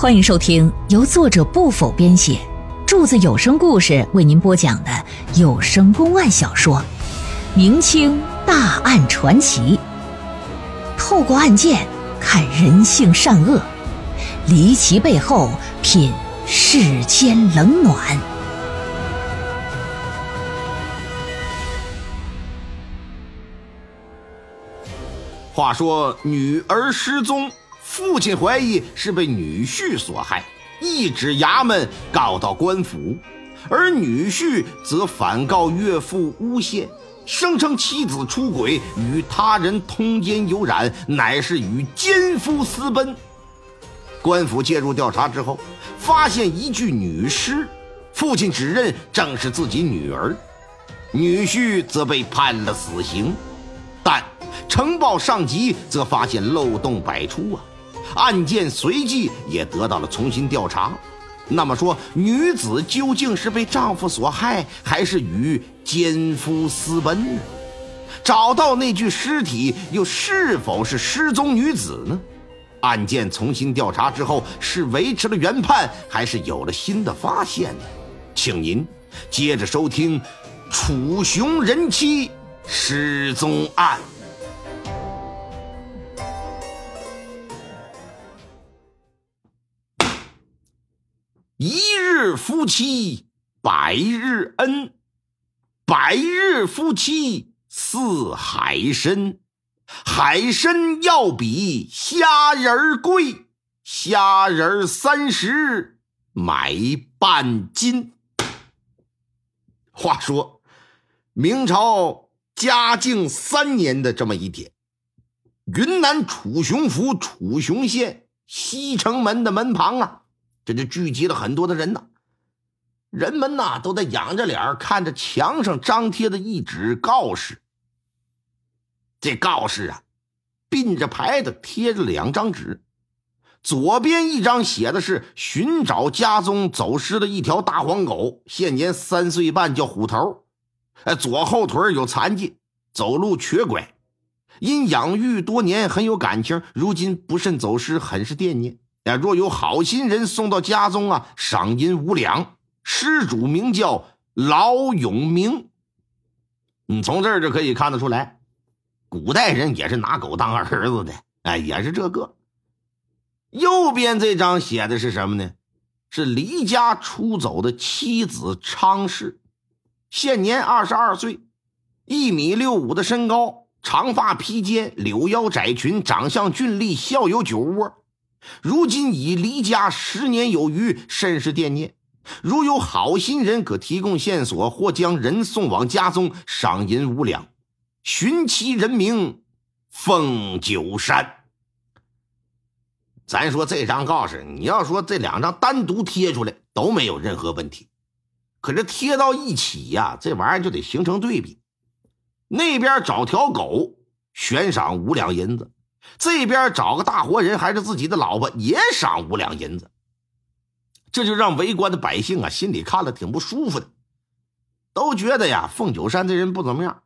欢迎收听由作者不否编写，柱子有声故事为您播讲的有声公案小说《明清大案传奇》，透过案件看人性善恶，离奇背后品世间冷暖。话说女儿失踪，父亲怀疑是被女婿所害，一纸衙门告到官府，而女婿则反告岳父诬陷，声称妻子出轨与他人通奸有染，乃是与奸夫私奔。官府介入调查之后，发现一具女尸，父亲指认正是自己女儿，女婿则被判了死刑，但。呈报上级，则发现漏洞百出啊！案件随即也得到了重新调查。那么说，女子究竟是被丈夫所害，还是与奸夫私奔呢？找到那具尸体，又是否是失踪女子呢？案件重新调查之后，是维持了原判，还是有了新的发现呢？请您接着收听《楚雄人妻失踪案》。夫妻百日恩，百日夫妻似海参，海参要比虾仁贵，虾仁三十买半斤。话说明朝嘉靖三年的这么一天，云南楚雄府楚雄县西城门的门旁啊。这就聚集了很多的人呢，人们呐都在仰着脸看着墙上张贴的一纸告示。这告示啊，并着牌子贴着两张纸，左边一张写的是寻找家中走失的一条大黄狗，现年三岁半，叫虎头，哎，左后腿有残疾，走路瘸拐，因养育多年很有感情，如今不慎走失，很是惦念。若有好心人送到家中啊，赏银五两。失主名叫老永明。你从这儿就可以看得出来，古代人也是拿狗当儿子的，哎，也是这个。右边这张写的是什么呢？是离家出走的妻子昌氏，现年二十二岁，一米六五的身高，长发披肩，柳腰窄裙，长相俊丽，笑有酒窝。如今已离家十年有余，甚是惦念。如有好心人可提供线索，或将人送往家中，赏银五两。寻其人名凤九山。咱说这张告示，你要说这两张单独贴出来都没有任何问题，可是贴到一起呀，这玩意儿就得形成对比。那边找条狗，悬赏五两银子。这边找个大活人，还是自己的老婆，也赏五两银子。这就让围观的百姓啊，心里看了挺不舒服的，都觉得呀，凤九山这人不怎么样。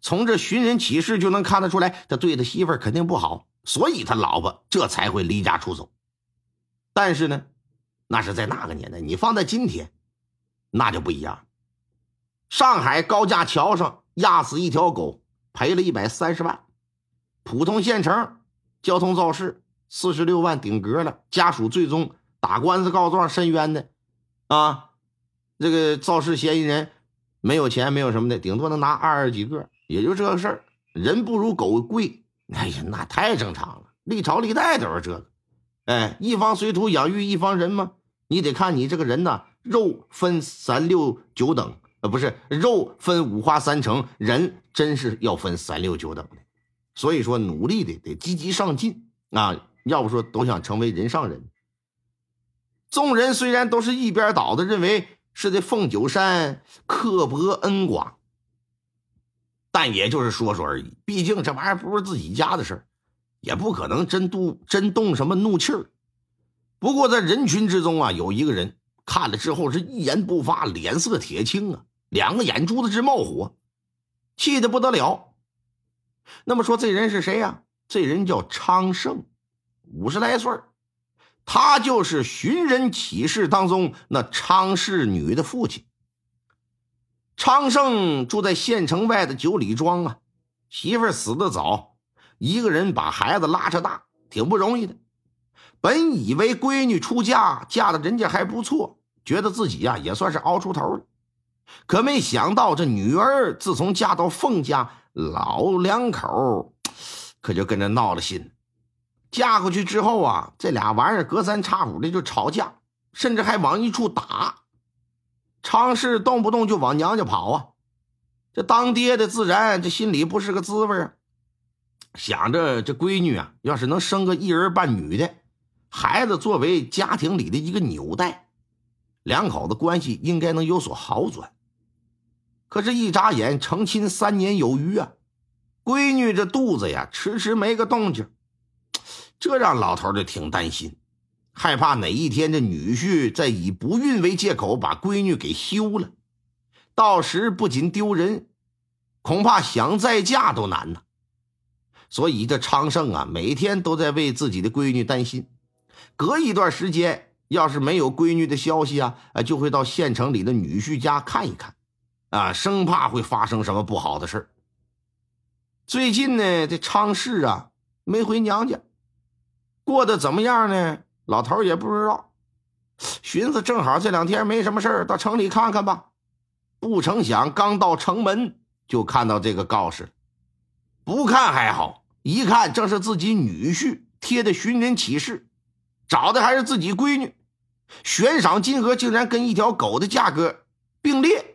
从这寻人启事就能看得出来，他对他媳妇肯定不好，所以他老婆这才会离家出走。但是呢，那是在那个年代，你放在今天，那就不一样。上海高架桥上压死一条狗，赔了一百三十万。普通县城交通肇事，四十六万顶格了。家属最终打官司告状申冤的，啊，这个肇事嫌疑人没有钱，没有什么的，顶多能拿二十几个，也就这个事儿。人不如狗贵，哎呀，那太正常了。历朝历代都是这个，哎，一方水土养育一方人嘛，你得看你这个人呐，肉分三六九等，呃，不是肉分五花三成，人真是要分三六九等的。所以说，努力的得积极上进啊！要不说都想成为人上人。众人虽然都是一边倒的认为是这凤九山刻薄恩寡，但也就是说说而已。毕竟这玩意儿不是自己家的事儿，也不可能真动真动什么怒气儿。不过在人群之中啊，有一个人看了之后是一言不发，脸色铁青啊，两个眼珠子直冒火，气得不得了。那么说这人是谁呀？这人叫昌盛，五十来岁他就是寻人启事当中那昌氏女的父亲。昌盛住在县城外的九里庄啊，媳妇死的早，一个人把孩子拉扯大，挺不容易的。本以为闺女出嫁，嫁的人家还不错，觉得自己呀也算是熬出头了。可没想到，这女儿自从嫁到凤家，老两口可就跟着闹了心。嫁过去之后啊，这俩玩意儿隔三差五的就吵架，甚至还往一处打。昌氏动不动就往娘家跑啊，这当爹的自然这心里不是个滋味啊。想着这闺女啊，要是能生个一儿半女的，孩子作为家庭里的一个纽带，两口子关系应该能有所好转。可是，一眨眼成亲三年有余啊，闺女这肚子呀，迟迟没个动静，这让老头就挺担心，害怕哪一天这女婿再以不孕为借口把闺女给休了，到时不仅丢人，恐怕想再嫁都难呐。所以这昌盛啊，每天都在为自己的闺女担心，隔一段时间要是没有闺女的消息啊，就会到县城里的女婿家看一看。啊，生怕会发生什么不好的事最近呢，这昌氏啊没回娘家，过得怎么样呢？老头也不知道。寻思正好这两天没什么事到城里看看吧。不成想，刚到城门就看到这个告示。不看还好，一看正是自己女婿贴的寻人启事，找的还是自己闺女，悬赏金额竟然跟一条狗的价格并列。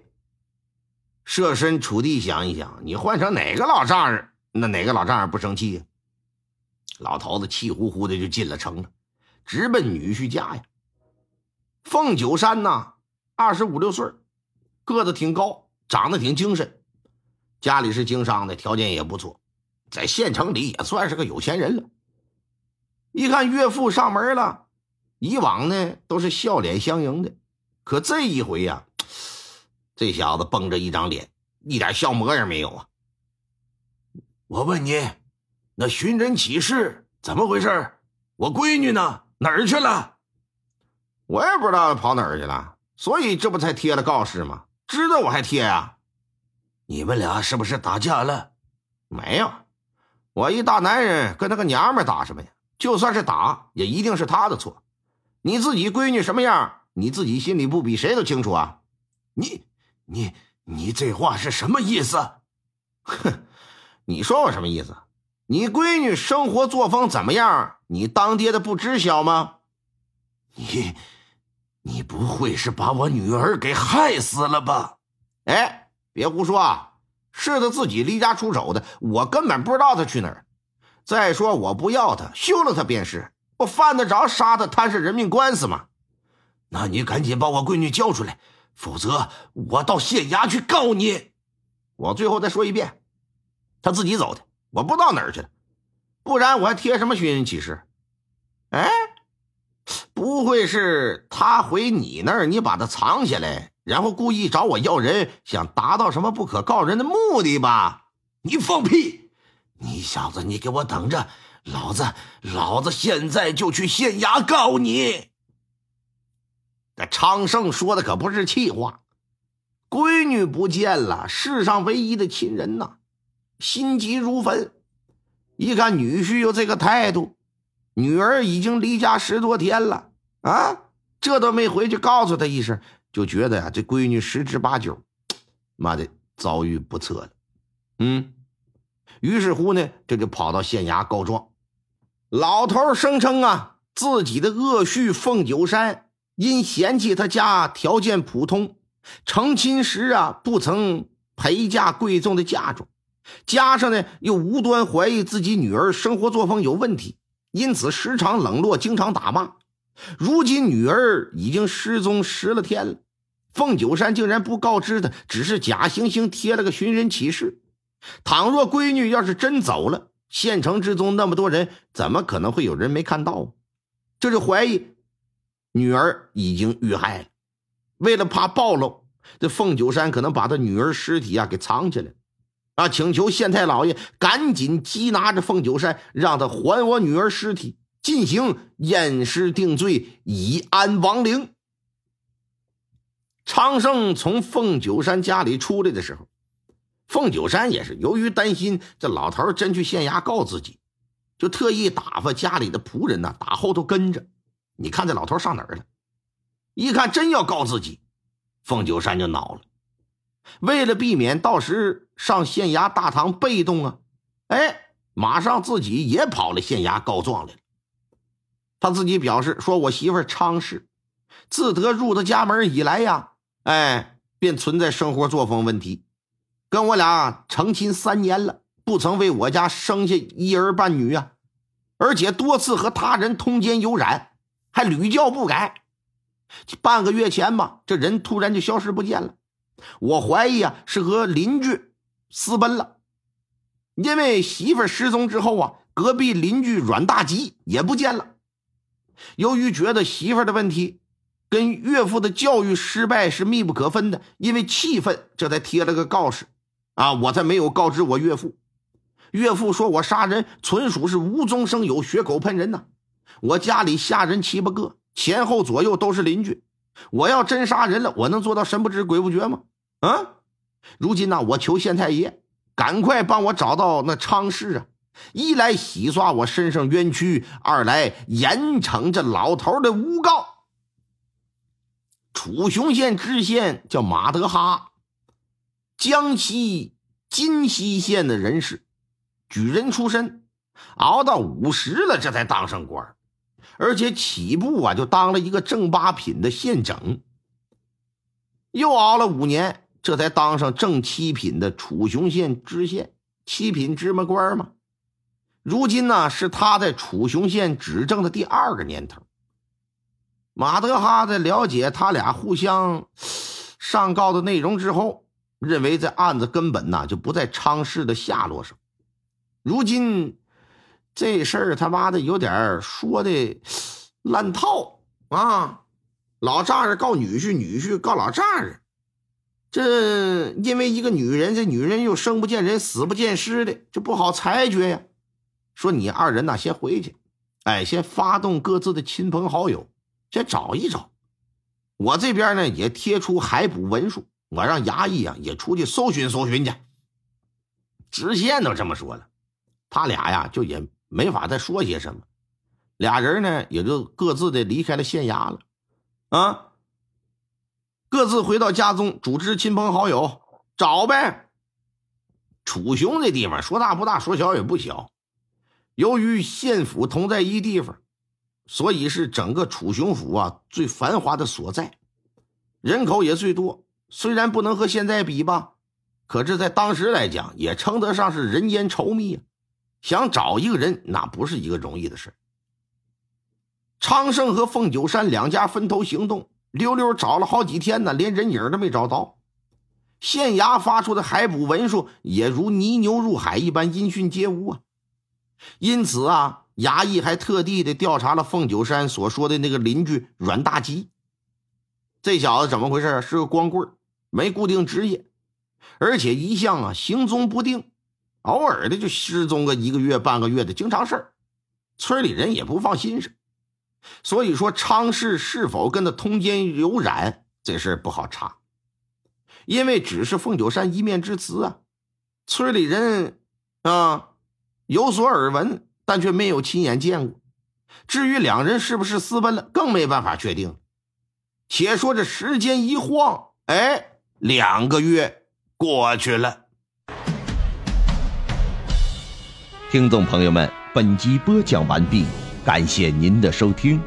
设身处地想一想，你换成哪个老丈人，那哪个老丈人不生气呀？老头子气呼呼的就进了城了，直奔女婿家呀。凤九山呐，二十五六岁，个子挺高，长得挺精神，家里是经商的，条件也不错，在县城里也算是个有钱人了。一看岳父上门了，以往呢都是笑脸相迎的，可这一回呀。这小子绷着一张脸，一点笑模样没有啊！我问你，那寻人启事怎么回事？我闺女呢？哪儿去了？我也不知道跑哪儿去了，所以这不才贴了告示吗？知道我还贴呀？你们俩是不是打架了？没有，我一大男人跟那个娘们打什么呀？就算是打，也一定是他的错。你自己闺女什么样，你自己心里不比谁都清楚啊！你。你你这话是什么意思？哼，你说我什么意思？你闺女生活作风怎么样？你当爹的不知晓吗？你你不会是把我女儿给害死了吧？哎，别胡说啊！是他自己离家出走的，我根本不知道他去哪儿。再说我不要他，休了他便是。我犯得着杀他摊上人命官司吗？那你赶紧把我闺女交出来！否则，我到县衙去告你。我最后再说一遍，他自己走的，我不知道哪儿去了。不然我还贴什么寻人启事？哎，不会是他回你那儿，你把他藏起来，然后故意找我要人，想达到什么不可告人的目的吧？你放屁！你小子，你给我等着，老子，老子现在就去县衙告你。这昌盛说的可不是气话，闺女不见了，世上唯一的亲人呐，心急如焚。一看女婿有这个态度，女儿已经离家十多天了啊，这都没回去告诉他一声，就觉得呀，这闺女十之八九，妈的遭遇不测了。嗯，于是乎呢，这就跑到县衙告状。老头声称啊，自己的恶婿凤九山。因嫌弃他家条件普通，成亲时啊不曾陪嫁贵重的嫁妆，加上呢又无端怀疑自己女儿生活作风有问题，因此时常冷落，经常打骂。如今女儿已经失踪十了天了，凤九山竟然不告知他，只是假惺惺贴了个寻人启事。倘若闺女要是真走了，县城之中那么多人，怎么可能会有人没看到？这就怀疑。女儿已经遇害了，为了怕暴露，这凤九山可能把他女儿尸体啊给藏起来，啊，请求县太老爷赶紧缉拿着凤九山，让他还我女儿尸体，进行验尸定罪，以安亡灵。昌盛从凤九山家里出来的时候，凤九山也是由于担心这老头真去县衙告自己，就特意打发家里的仆人呢打后头跟着。你看这老头上哪儿了？一看真要告自己，凤九山就恼了。为了避免到时上县衙大堂被动啊，哎，马上自己也跑了县衙告状来了。他自己表示说：“我媳妇昌氏，自得入他家门以来呀，哎，便存在生活作风问题，跟我俩成亲三年了，不曾为我家生下一儿半女啊，而且多次和他人通奸有染，还屡教不改。半个月前吧，这人突然就消失不见了。”我怀疑啊，是和邻居私奔了。因为媳妇失踪之后啊，隔壁邻居阮大吉也不见了。由于觉得媳妇的问题跟岳父的教育失败是密不可分的，因为气愤，这才贴了个告示。啊，我才没有告知我岳父。岳父说我杀人纯属是无中生有，血口喷人呐。我家里下人七八个，前后左右都是邻居。我要真杀人了，我能做到神不知鬼不觉吗？啊！如今呢，我求县太爷赶快帮我找到那昌氏啊！一来洗刷我身上冤屈，二来严惩这老头的诬告。楚雄县知县叫马德哈，江西金溪县的人士，举人出身，熬到五十了这才当上官，而且起步啊就当了一个正八品的县整，又熬了五年。这才当上正七品的楚雄县知县，七品芝麻官嘛。如今呢，是他在楚雄县执政的第二个年头。马德哈在了解他俩互相上告的内容之后，认为这案子根本呐就不在昌氏的下落上。如今这事儿他妈的有点说的烂套啊！老丈人告女婿，女婿告老丈人。这因为一个女人，这女人又生不见人，死不见尸的，这不好裁决呀。说你二人呐，先回去，哎，先发动各自的亲朋好友，先找一找。我这边呢，也贴出海捕文书，我让衙役啊也出去搜寻搜寻去。知县都这么说了，他俩呀就也没法再说些什么，俩人呢也就各自的离开了县衙了，啊。各自回到家中，组织亲朋好友找呗。楚雄这地方说大不大，说小也不小。由于县府同在一地方，所以是整个楚雄府啊最繁华的所在，人口也最多。虽然不能和现在比吧，可是，在当时来讲，也称得上是人烟稠密啊。想找一个人，那不是一个容易的事。昌盛和凤九山两家分头行动。溜溜找了好几天呢，连人影都没找到。县衙发出的海捕文书也如泥牛入海一般，音讯皆无啊。因此啊，衙役还特地的调查了凤九山所说的那个邻居阮大吉。这小子怎么回事？是个光棍，没固定职业，而且一向啊行踪不定，偶尔的就失踪个一个月半个月的，经常事儿。村里人也不放心上。所以说，昌氏是否跟他通奸有染，这事不好查，因为只是凤九山一面之词啊。村里人啊有所耳闻，但却没有亲眼见过。至于两人是不是私奔了，更没办法确定。且说这时间一晃，哎，两个月过去了。听众朋友们，本集播讲完毕。感谢您的收听。